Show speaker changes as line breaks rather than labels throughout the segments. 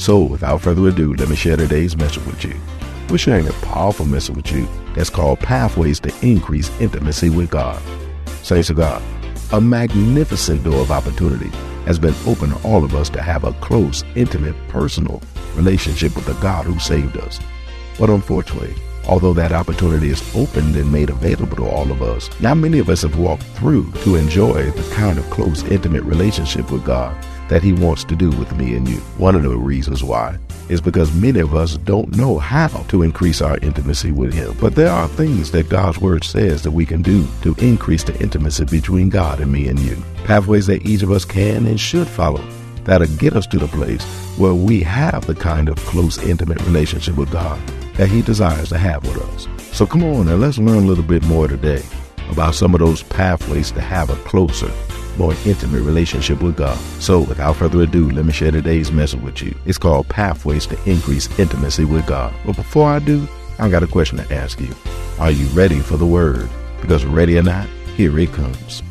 So without further ado, let me share today's message with you. We're sharing a powerful message with you that's called Pathways to Increase Intimacy with God. Saints of God, a magnificent door of opportunity has been opened to all of us to have a close, intimate, personal relationship with the God who saved us. But unfortunately, although that opportunity is opened and made available to all of us, not many of us have walked through to enjoy the kind of close, intimate relationship with God that He wants to do with me and you. One of the reasons why is because many of us don't know how to increase our intimacy with Him. But there are things that God's Word says that we can do to increase the intimacy between God and me and you. Pathways that each of us can and should follow that'll get us to the place where we have the kind of close, intimate relationship with God that He desires to have with us. So come on and let's learn a little bit more today about some of those pathways to have a closer, more intimate relationship with God. So without further ado, let me share today's message with you. It's called Pathways to Increase Intimacy with God. But before I do, I got a question to ask you. Are you ready for the word? Because ready or not, here it comes.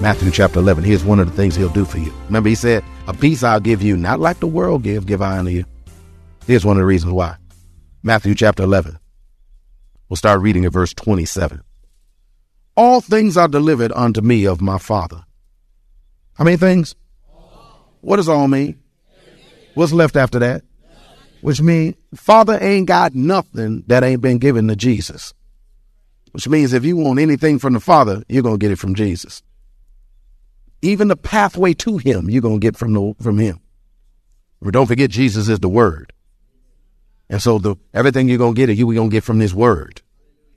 Matthew chapter 11, here's one of the things he'll do for you. Remember, he said, A peace I'll give you, not like the world give, give I unto you. Here's one of the reasons why. Matthew chapter 11. We'll start reading at verse 27. All things are delivered unto me of my Father. How many things? What does all mean? What's left after that? Which means Father ain't got nothing that ain't been given to Jesus. Which means if you want anything from the Father, you're to get it from Jesus. Even the pathway to Him, you're to get from, the, from Him. But don't forget, Jesus is the Word. And so the everything you're to get, you're going to get from this Word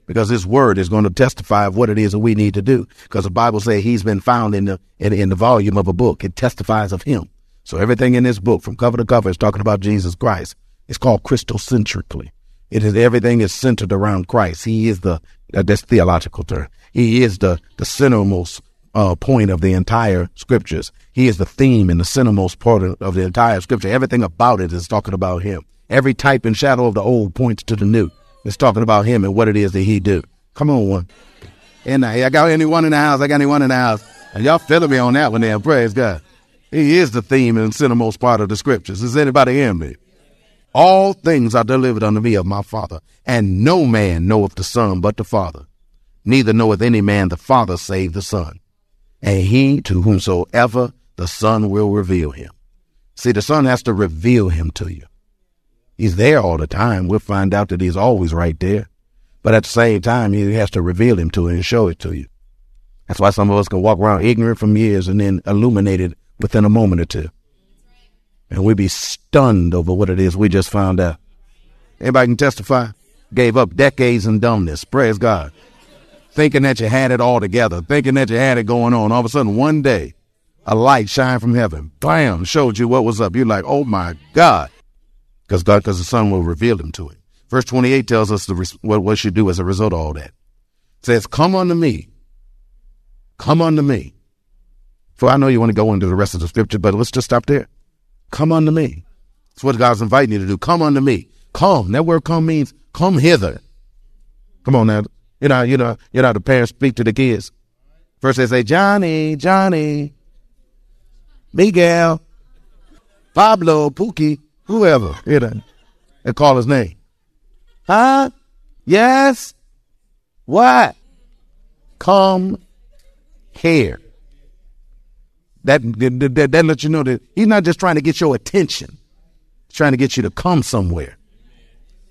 because His Word is going to testify of what it is that we need to do. Because the Bible says He's been found in the in, in the volume of a book. It testifies of Him. So everything in this book, from cover to cover, is talking about Jesus Christ. It's called Christocentrically. It is everything is centered around Christ. He is the uh, that's theological term. He is the the centermost uh, point of the entire scriptures. He is the theme and the centermost part of, of the entire scripture. Everything about it is talking about Him. Every type and shadow of the old points to the new. It's talking about Him and what it is that He do. Come on, one. And I, I got anyone in the house. I got anyone in the house. And y'all feeling me on that one there. Praise God. He is the theme and centermost part of the scriptures. Is anybody hearing me? All things are delivered unto me of my Father, and no man knoweth the Son but the Father. Neither knoweth any man the Father save the Son, and he to whomsoever the Son will reveal him. See, the Son has to reveal him to you. He's there all the time. We'll find out that he's always right there. But at the same time, he has to reveal him to you and show it to you. That's why some of us can walk around ignorant from years and then illuminated within a moment or two. And we'd be stunned over what it is we just found out. Anybody can testify? Gave up decades in dumbness. Praise God. Thinking that you had it all together, thinking that you had it going on. All of a sudden, one day, a light shined from heaven. Bam! Showed you what was up. You're like, oh my God. Because God, because the Son will reveal him to it. Verse 28 tells us the, what, what should do as a result of all that. It says, come unto me. Come unto me. For I know you want to go into the rest of the scripture, but let's just stop there. Come unto me. That's what God's inviting you to do. Come unto me. Come. That word come means come hither. Come on now. You know, you know, you know, the parents speak to the kids. First they say, Johnny, Johnny, Miguel, Pablo, Pookie, whoever, you know, and call his name. Huh? Yes? What? Come here. That, that, that, that lets you know that he's not just trying to get your attention. He's trying to get you to come somewhere.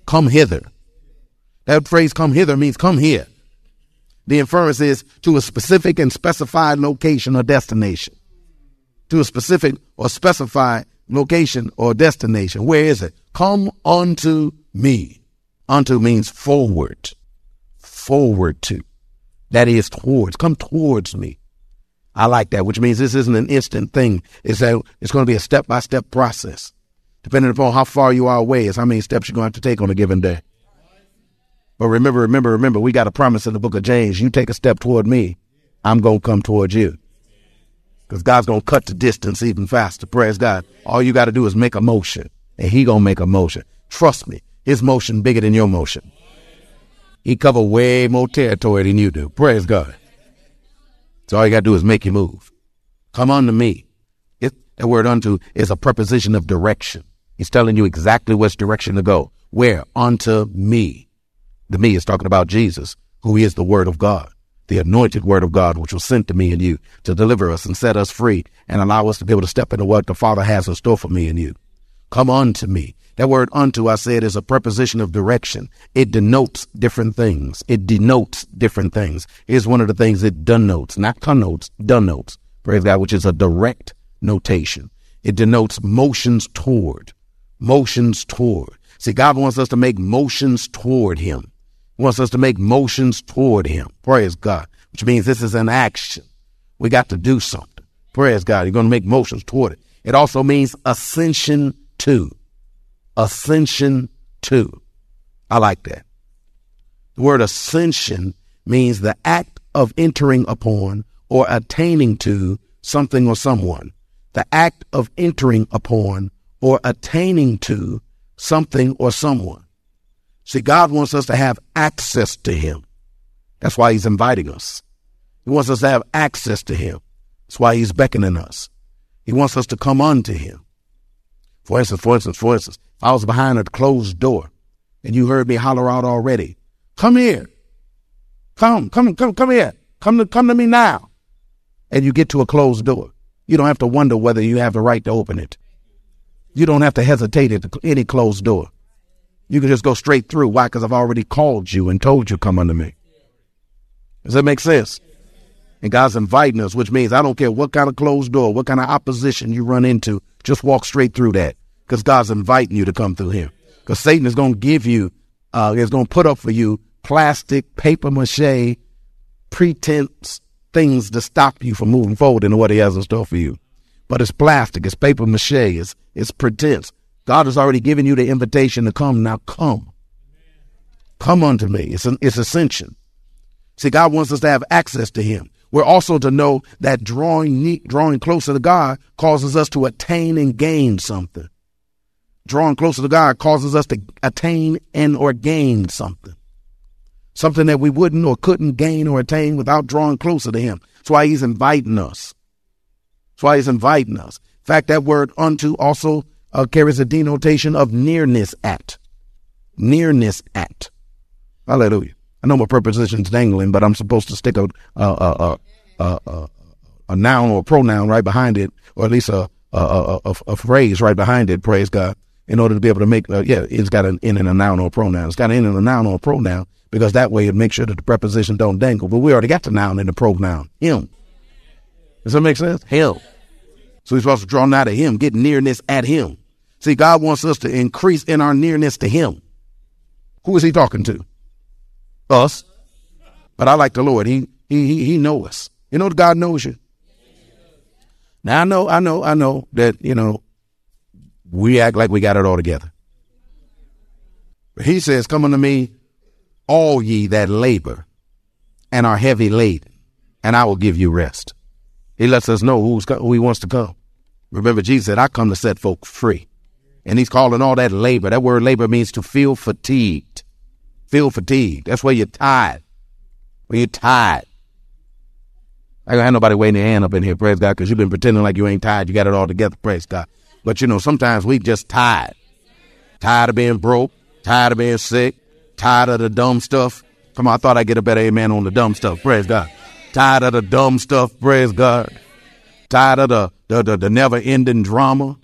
Come hither. That phrase come hither means come here. The inference is to a specific and specified location or destination. To a specific or specified location or destination. Where is it? Come unto me. Unto means forward. Forward to. That is towards. Come towards me. I like that, which means this isn't an instant thing. It's a, it's going to be a step by step process. Depending upon how far you are away is how many steps you're going to have to take on a given day. But remember, remember, remember, we got a promise in the book of James. You take a step toward me, I'm going to come towards you. Because God's going to cut the distance even faster. Praise God. All you got to do is make a motion, and He going to make a motion. Trust me, His motion bigger than your motion. He cover way more territory than you do. Praise God. So all you got to do is make your move. Come unto me. It, the word unto is a preposition of direction. He's telling you exactly which direction to go. Where? Unto me. The me is talking about Jesus, who is the word of God, the anointed word of God, which was sent to me and you to deliver us and set us free and allow us to be able to step into what the Father has in store for me and you. Come unto me. That word unto, I said, is a preposition of direction. It denotes different things. It denotes different things. Here's one of the things it denotes, not connotes, denotes. Praise God, which is a direct notation. It denotes motions toward, motions toward. See, God wants us to make motions toward Him. Wants us to make motions toward Him. Praise God, which means this is an action. We got to do something. Praise God. You're going to make motions toward it. It also means ascension to ascension to. I like that. The word ascension means the act of entering upon or attaining to something or someone. The act of entering upon or attaining to something or someone. See, God wants us to have access to Him. That's why He's inviting us. He wants us to have access to Him. That's why He's beckoning us. He wants us to come unto Him. For instance, for instance, for instance, if I was behind a closed door and you heard me holler out already, come here. Come, come, come, come here. Come to, come to me now. And you get to a closed door. You don't have to wonder whether you have the right to open it. You don't have to hesitate at any closed door. You can just go straight through. Why? Because I've already called you and told you come unto me. Does that make sense? And God's inviting us, which means I don't care what kind of closed door, what kind of opposition you run into, just walk straight through that because God's inviting you to come through Him. Because Satan is going to give you, uh, is going to put up for you plastic, paper mache, pretense things to stop you from moving forward into what He has in store for you. But it's plastic, it's paper mache, it's, it's pretense. God has already given you the invitation to come. Now come. Come unto me. It's an, it's ascension. See, God wants us to have access to Him. We're also to know that drawing drawing closer to God causes us to attain and gain something. Drawing closer to God causes us to attain and or gain something. Something that we wouldn't or couldn't gain or attain without drawing closer to Him. That's why He's inviting us. That's why He's inviting us. In fact, that word unto also uh, carries a denotation of nearness at. Nearness at. Hallelujah. I know my preposition's dangling, but I'm supposed to stick a a a, a, noun or pronoun right behind it, or at least a a, a, a phrase right behind it. Praise God! In order to be able to make, uh, yeah, it's got an in and a noun or a pronoun. It's got an in and a noun or a pronoun because that way it makes sure that the preposition don't dangle. But we already got the noun and the pronoun. Him. Does that make sense? Him. So we're supposed to draw nigh to Him, get nearness at Him. See, God wants us to increase in our nearness to Him. Who is He talking to? us, but I like the Lord. He he he, he knows us. You know, God knows you. Now I know, I know, I know that you know we act like we got it all together. But he says, "Come unto me, all ye that labor and are heavy laden, and I will give you rest." He lets us know who's who he wants to come. Remember, Jesus said, "I come to set folk free," and he's calling all that labor. That word labor means to feel fatigued feel fatigued. That's where you're tired. When you're tired. I don't have nobody waiting their hand up in here, praise God, because you've been pretending like you ain't tired. You got it all together, praise God. But you know, sometimes we just tired. Tired of being broke, tired of being sick, tired of the dumb stuff. Come on, I thought I'd get a better amen on the dumb stuff, praise God. Tired of the dumb stuff, praise God. Tired of the, the, the, the never ending drama,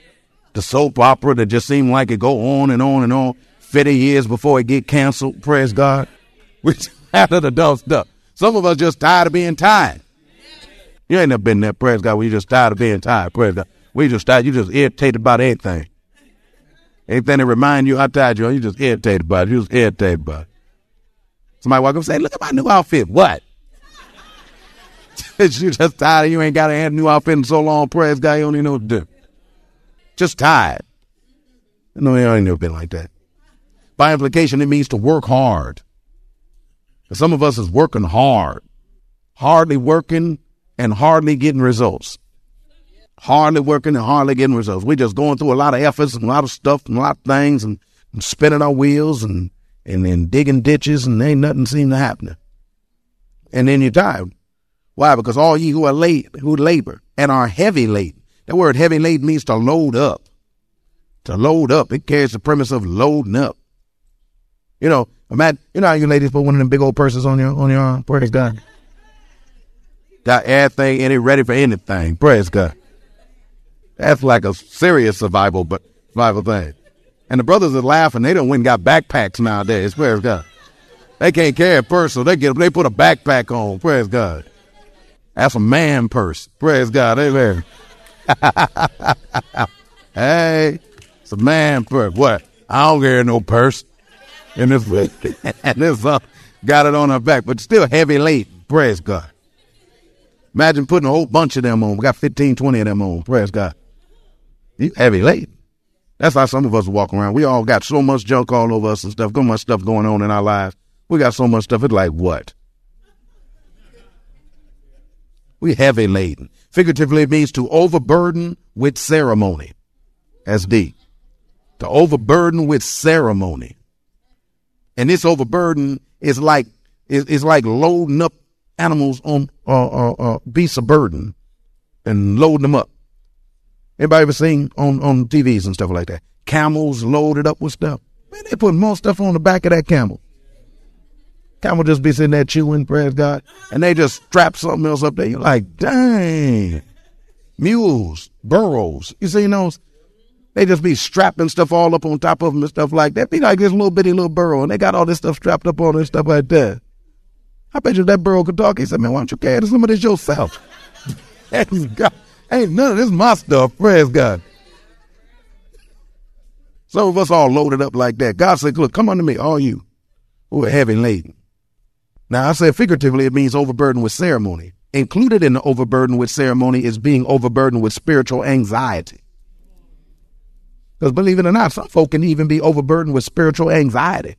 the soap opera that just seemed like it go on and on and on. 50 years before it get canceled. Praise God. We tired of the dumb stuff. Some of us just tired of being tired. You ain't never been there, praise God, we just tired of being tired, praise God. We just tired, you just irritated about anything. Anything that remind you how tired you are, you just irritated about it. You just irritated about it. Somebody walk up and say, look at my new outfit. What? you just tired, you ain't got to a new outfit in so long, praise God, you don't even know what to do. Just tired. No, I ain't never been like that. By implication, it means to work hard. Some of us is working hard, hardly working and hardly getting results. Hardly working and hardly getting results. We're just going through a lot of efforts and a lot of stuff and a lot of things and, and spinning our wheels and, and then digging ditches and ain't nothing seem to happen. And then you're tired. Why? Because all ye who are late, who labor and are heavy laden. That word heavy laden means to load up. To load up. It carries the premise of loading up. You know, imagine, you know how you ladies put one of them big old purses on your, on your arm? Praise God. Got everything in it ready for anything. Praise God. That's like a serious survival, but survival thing. And the brothers are laughing. They don't win got backpacks nowadays. Praise God. They can't carry a purse, so they get they put a backpack on. Praise God. That's a man purse. Praise God. Amen. hey, it's a man purse. What? I don't carry no purse and this and this uh, got it on her back, but still heavy laden. Praise God. Imagine putting a whole bunch of them on. We got 15, 20 of them on. Praise God. You heavy laden. That's how some of us walk around. We all got so much junk all over us and stuff, so much stuff going on in our lives. We got so much stuff. It's like what? We heavy laden. Figuratively, means to overburden with ceremony. As D. To overburden with ceremony. And this overburden is like is, is like loading up animals on uh, uh, uh, beasts of burden and loading them up. Anybody ever seen on, on TVs and stuff like that? Camels loaded up with stuff. Man, they put more stuff on the back of that camel. Camel just be sitting there chewing, praise God, and they just strap something else up there. You're like, dang. Mules, burros. You see those? They just be strapping stuff all up on top of them and stuff like that. Be like this little bitty little burro, and they got all this stuff strapped up on and stuff like that. I bet you that burro could talk. He said, man, why don't you carry some of this yourself? God, Ain't none of this my stuff. Praise God. Some of us all loaded up like that. God said, look, come unto me, all you who are heavy laden. Now, I said figuratively, it means overburdened with ceremony. Included in the overburden with ceremony is being overburdened with spiritual anxiety. Because believe it or not, some folk can even be overburdened with spiritual anxiety.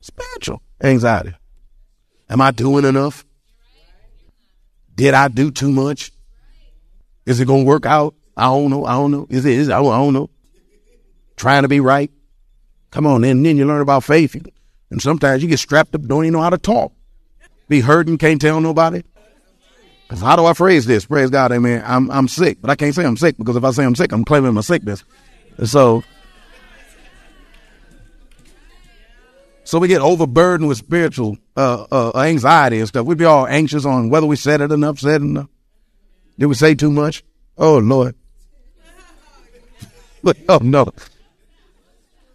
Spiritual anxiety. Am I doing enough? Did I do too much? Is it going to work out? I don't know. I don't know. Is it? Is it? I don't know. Trying to be right. Come on, and then you learn about faith. And sometimes you get strapped up, don't even know how to talk. Be hurting, can't tell nobody. Because how do I phrase this? Praise God, amen. I'm, I'm sick, but I can't say I'm sick because if I say I'm sick, I'm claiming my sickness. So, so we get overburdened with spiritual uh, uh, anxiety and stuff. We'd be all anxious on whether we said it enough, said enough. Did we say too much? Oh Lord. Look, oh no.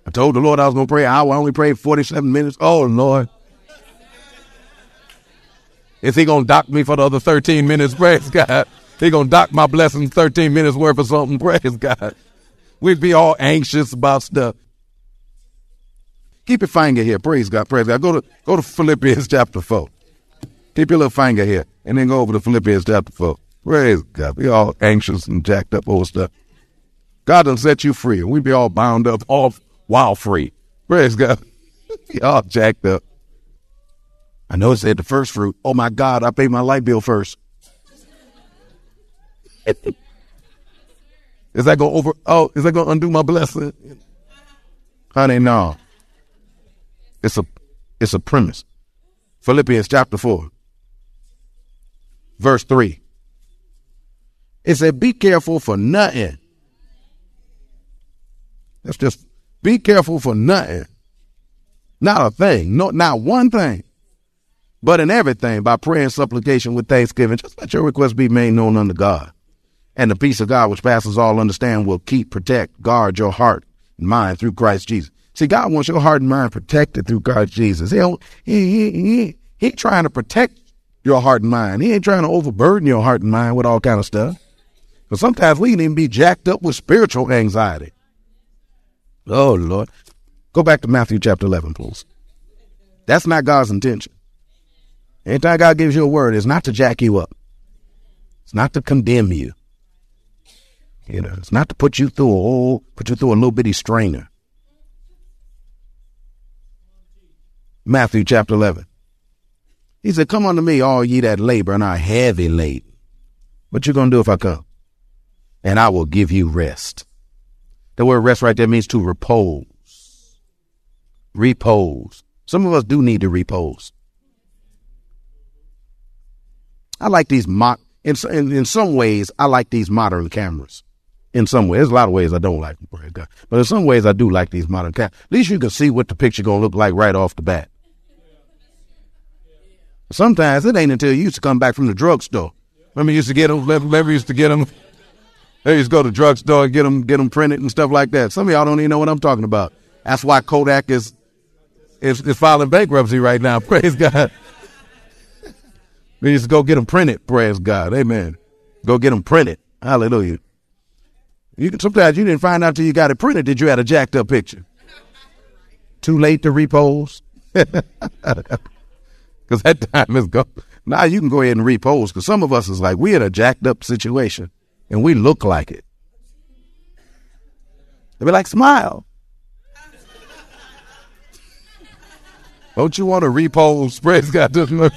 I told the Lord I was going to pray an hour. I only prayed 47 minutes. Oh Lord. Is he to dock me for the other 13 minutes? Praise God. He to dock my blessing 13 minutes worth of something. Praise God. We'd be all anxious about stuff. Keep your finger here. Praise God. Praise God. Go to go to Philippians chapter four. Keep your little finger here, and then go over to Philippians chapter four. Praise God. Be all anxious and jacked up over stuff. God done set you free, and we be all bound up, all wild free. Praise God. be all jacked up. I know it said the first fruit. Oh my God, I paid my light bill first. Is that gonna over? Oh, is that gonna undo my blessing? Honey, no. It's a, it's a premise. Philippians chapter four, verse three. It said, "Be careful for nothing." That's just be careful for nothing. Not a thing, no, not one thing, but in everything by prayer and supplication with thanksgiving. Just let your requests be made known unto God and the peace of God, which passes all understanding, will keep, protect, guard your heart and mind through Christ Jesus. See, God wants your heart and mind protected through Christ Jesus. He, he, he, he, he trying to protect your heart and mind. He ain't trying to overburden your heart and mind with all kind of stuff. But sometimes we can even be jacked up with spiritual anxiety. Oh, Lord. Go back to Matthew chapter 11, please. That's not God's intention. Anytime God gives you a word, it's not to jack you up. It's not to condemn you. You know, it's not to put you through a whole, put you through a little bitty strainer. Matthew chapter 11. He said, Come unto me, all ye that labor and are heavy laden. What you going to do if I come? And I will give you rest. The word rest right there means to repose. Repose. Some of us do need to repose. I like these mo- in, in, in some ways, I like these modern cameras. In some ways, there's a lot of ways I don't like them, but in some ways I do like these modern cameras. At least you can see what the picture gonna look like right off the bat. Sometimes it ain't until you used to come back from the drugstore. Remember, you used to get them. Remember, used to get them. They used to go to drugstore and get them, get them printed and stuff like that. Some of y'all don't even know what I'm talking about. That's why Kodak is is, is filing bankruptcy right now. Praise God. We just go get them printed. Praise God. Amen. Go get them printed. Hallelujah. You can, sometimes you didn't find out till you got it printed that you had a jacked up picture. Too late to repose. Because that time is gone. Now you can go ahead and repose because some of us is like, we in a jacked up situation and we look like it. They be like, smile. Don't you want to repose? Praise God. Just look.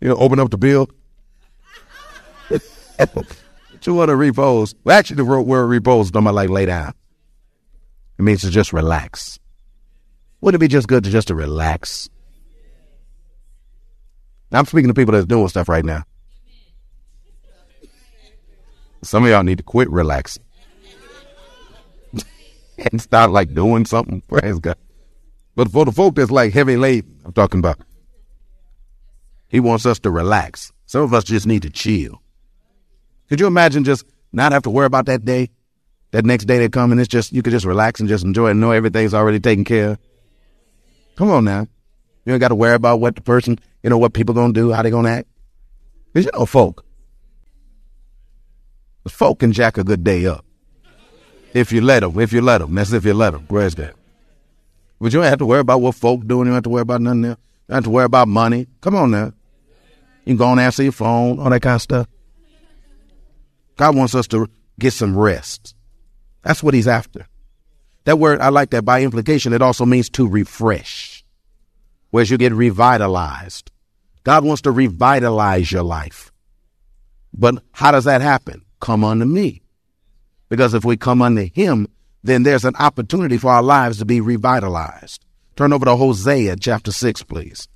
You know, open up the bill. you want to repose? Well, actually, the word repose don't like lay down. It means to just relax. Wouldn't it be just good to just to relax? Now, I'm speaking to people that's doing stuff right now. Some of y'all need to quit relaxing and start like doing something. Praise God. But for the folk that's like heavy laden, I'm talking about, he wants us to relax. Some of us just need to chill. Could you imagine just not have to worry about that day? That next day they come and it's just, you could just relax and just enjoy and know everything's already taken care of. Come on now. You ain't got to worry about what the person, you know, what people going to do, how they going to act. Because you know, folk. The folk can jack a good day up. If you let them, if you let them. That's if you let them. Where's that? But you don't have to worry about what folk doing. You don't have to worry about nothing else. You don't have to worry about money. Come on now. You can go and answer your phone, all that kind of stuff. God wants us to get some rest. That's what he's after. That word, I like that by implication, it also means to refresh, whereas you get revitalized. God wants to revitalize your life. But how does that happen? Come unto me. Because if we come unto him, then there's an opportunity for our lives to be revitalized. Turn over to Hosea chapter 6, please.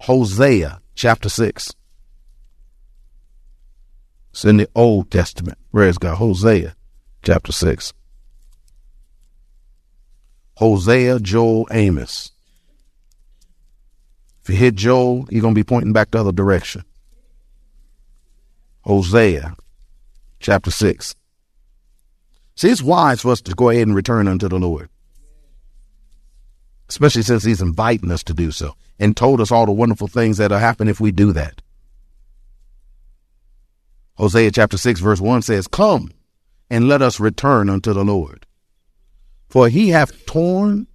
Hosea chapter 6. It's in the Old Testament. Praise God. Hosea chapter 6. Hosea, Joel, Amos. If you hit Joel, you're going to be pointing back the other direction. Hosea chapter 6. See, it's wise for us to go ahead and return unto the Lord, especially since He's inviting us to do so and told us all the wonderful things that'll happen if we do that. Hosea chapter 6, verse 1 says, Come and let us return unto the Lord. For he hath torn,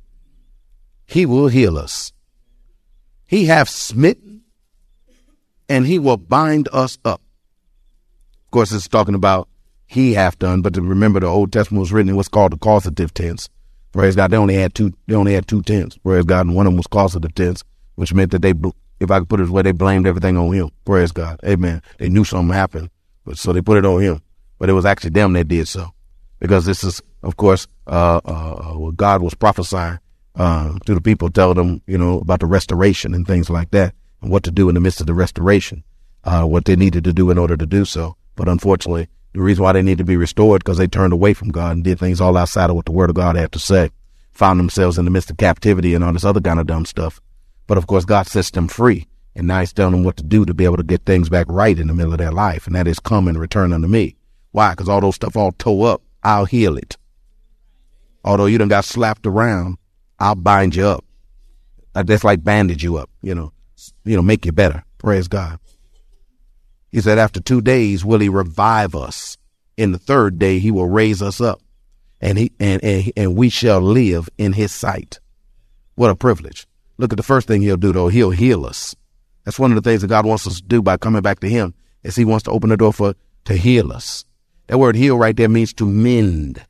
he will heal us. He hath smitten, and he will bind us up. Of course, it's talking about he hath done, but remember the Old Testament was written in what's called the causative tense. Praise God. They only had two. They only had two tents. Praise God. And one of them was causative tense, which meant that they, if I could put it this way, they blamed everything on him. Praise God. Amen. They knew something happened, but so they put it on him. But it was actually them that did so, because this is, of course, uh, uh, uh what God was prophesying uh, to the people, telling them, you know, about the restoration and things like that, and what to do in the midst of the restoration, uh, what they needed to do in order to do so. But unfortunately, the reason why they need to be restored because they turned away from God and did things all outside of what the Word of God had to say. Found themselves in the midst of captivity and all this other kind of dumb stuff. But of course, God sets them free. And now He's telling them what to do to be able to get things back right in the middle of their life. And that is come and return unto me. Why? Because all those stuff all toe up. I'll heal it. Although you done got slapped around, I'll bind you up. That's like bandage you up, you know, you know, make you better. Praise God. He said, after two days will he revive us. In the third day he will raise us up and he, and, and, and we shall live in his sight. What a privilege. Look at the first thing he'll do though. He'll heal us. That's one of the things that God wants us to do by coming back to him is he wants to open the door for, to heal us. That word heal right there means to mend.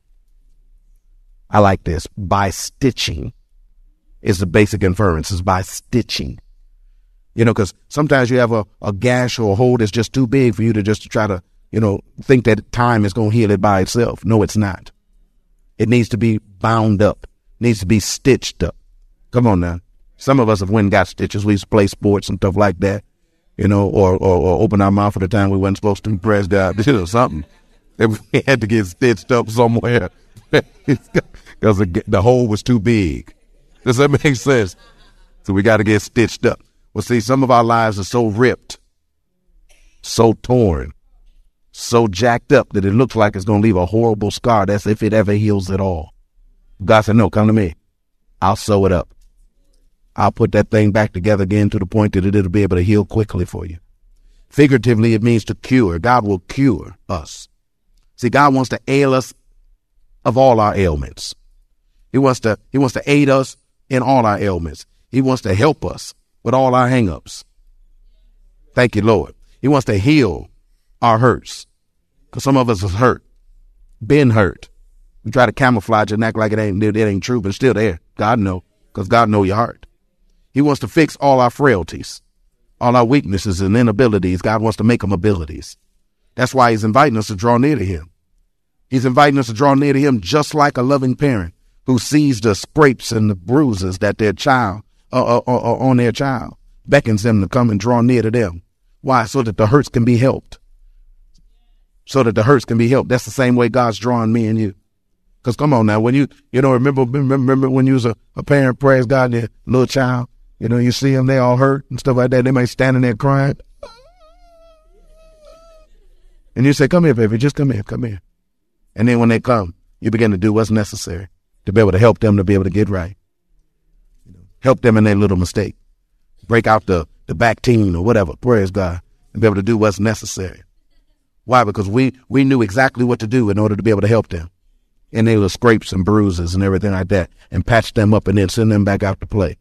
I like this. By stitching is the basic inference, is by stitching. You know, because sometimes you have a, a gash or a hole that's just too big for you to just try to, you know, think that time is going to heal it by itself. No, it's not. It needs to be bound up, needs to be stitched up. Come on now. Some of us have went and got stitches. We used to play sports and stuff like that, you know, or, or, or open our mouth at the time we weren't supposed to press out, or something. We had to get stitched up somewhere because the hole was too big. Does that make sense? So we got to get stitched up. Well, see, some of our lives are so ripped, so torn, so jacked up that it looks like it's going to leave a horrible scar. That's if it ever heals at all. God said, no, come to me. I'll sew it up. I'll put that thing back together again to the point that it'll be able to heal quickly for you. Figuratively, it means to cure. God will cure us. See, God wants to ail us of all our ailments. He wants to, he wants to aid us in all our ailments. He wants to help us with all our hangups. Thank you, Lord. He wants to heal our hurts. Cause some of us is hurt, been hurt. We try to camouflage and act like it ain't, it ain't true, but it's still there. God know, cause God know your heart. He wants to fix all our frailties, all our weaknesses and inabilities. God wants to make them abilities. That's why he's inviting us to draw near to him. He's inviting us to draw near to him just like a loving parent who sees the scrapes and the bruises that their child uh, uh, uh, uh, on their child, beckons them to come and draw near to them. Why? So that the hurts can be helped. So that the hurts can be helped. That's the same way God's drawing me and you. Cause come on now, when you, you know, remember, remember when you was a, a parent, praise God, their little child, you know, you see them, they all hurt and stuff like that. They might standing there crying. And you say, come here, baby, just come here, come here. And then when they come, you begin to do what's necessary to be able to help them to be able to get right. Help them in their little mistake. Break out the, the Bactine or whatever, praise God, and be able to do what's necessary. Why? Because we, we knew exactly what to do in order to be able to help them. And they little scrapes and bruises and everything like that, and patch them up and then send them back out to play.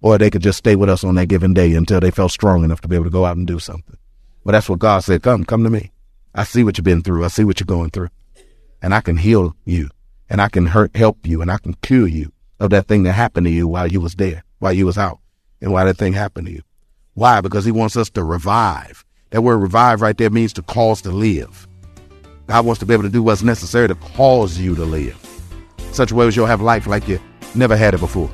Or they could just stay with us on that given day until they felt strong enough to be able to go out and do something. But that's what God said. Come, come to me. I see what you've been through. I see what you're going through. And I can heal you and I can hurt, help you and I can cure you of that thing that happened to you while you was there, while you was out and why that thing happened to you. Why? Because he wants us to revive. That word revive right there means to cause to live. God wants to be able to do what's necessary to cause you to live. Such a way as you'll have life like you never had it before.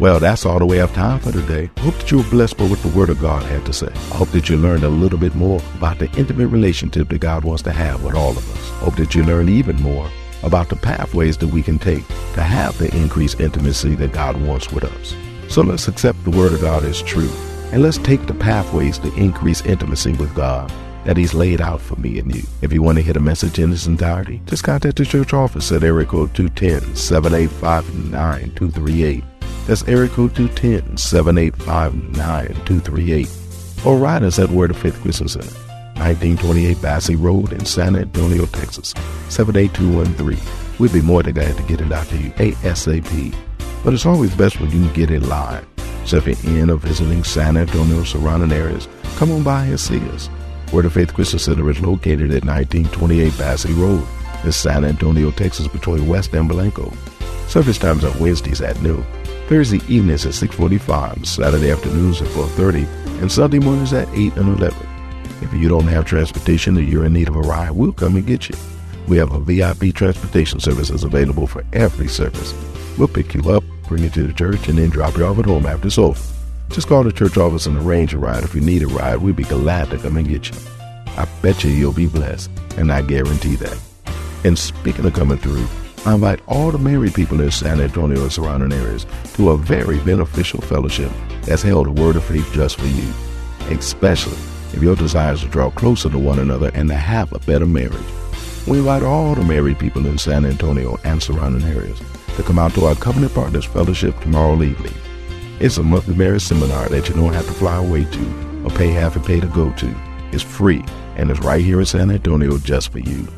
Well, that's all the way have time for today. Hope that you were blessed by what the Word of God had to say. I hope that you learned a little bit more about the intimate relationship that God wants to have with all of us. Hope that you learned even more about the pathways that we can take to have the increased intimacy that God wants with us. So let's accept the Word of God as true, and let's take the pathways to increase intimacy with God that He's laid out for me and you. If you want to hear a message in its entirety, just contact the church office at area code 210 785 9238. That's area code 210 785 9238. Or write us at Word of Faith Christian Center. 1928 Basse Road in San Antonio, Texas, 78213. We'd be more than glad to get it out to you ASAP. But it's always best when you can get it live. So if you're in or visiting San Antonio surrounding areas, come on by and see us. Word of Faith Christian Center is located at 1928 Basse Road in San Antonio, Texas, between West and Blanco. Service times are Wednesdays at noon, Thursday evenings at 6:45, Saturday afternoons at 4:30, and Sunday mornings at 8 and 11. If you don't have transportation or you're in need of a ride, we'll come and get you. We have a VIP transportation services available for every service. We'll pick you up, bring you to the church, and then drop you off at home after it's over. Just call the church office and arrange a ride. If you need a ride, we'd be glad to come and get you. I bet you you'll be blessed, and I guarantee that. And speaking of coming through, I invite all the married people in San Antonio and surrounding areas to a very beneficial fellowship that's held a word of faith just for you, especially if your desire is to draw closer to one another and to have a better marriage. We invite all the married people in San Antonio and surrounding areas to come out to our Covenant Partners Fellowship tomorrow evening. It's a monthly marriage seminar that you don't have to fly away to or pay half a pay to go to. It's free and it's right here in San Antonio just for you.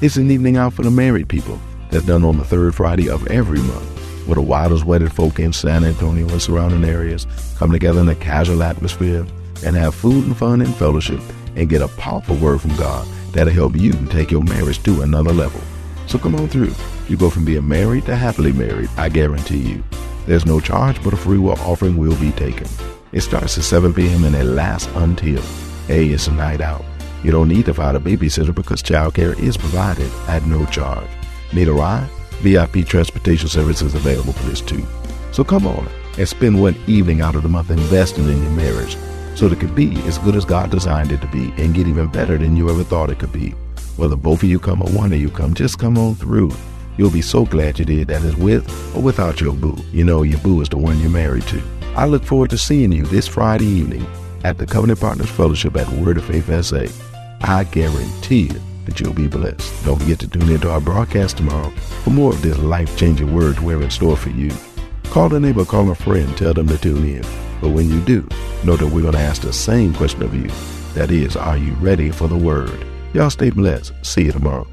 It's an evening out for the married people that's done on the third Friday of every month, where the wildest wedded folk in San Antonio and surrounding areas come together in a casual atmosphere and have food and fun and fellowship and get a powerful word from God that'll help you take your marriage to another level. So come on through. You go from being married to happily married, I guarantee you. There's no charge, but a free will offering will be taken. It starts at 7 p.m. and it lasts until. A it's a night out. You don't need to find a babysitter because childcare is provided at no charge. Need a ride? VIP transportation service is available for this too. So come on and spend one evening out of the month investing in your marriage so that it could be as good as God designed it to be and get even better than you ever thought it could be. Whether both of you come or one of you come, just come on through. You'll be so glad you did that is with or without your boo. You know your boo is the one you're married to. I look forward to seeing you this Friday evening at the Covenant Partners Fellowship at Word of Faith SA. I guarantee you that you'll be blessed. Don't forget to tune into our broadcast tomorrow for more of this life-changing word we're in store for you. Call a neighbor, call a friend, tell them to tune in. But when you do, know that we're going to ask the same question of you. That is, are you ready for the word? Y'all stay blessed. See you tomorrow.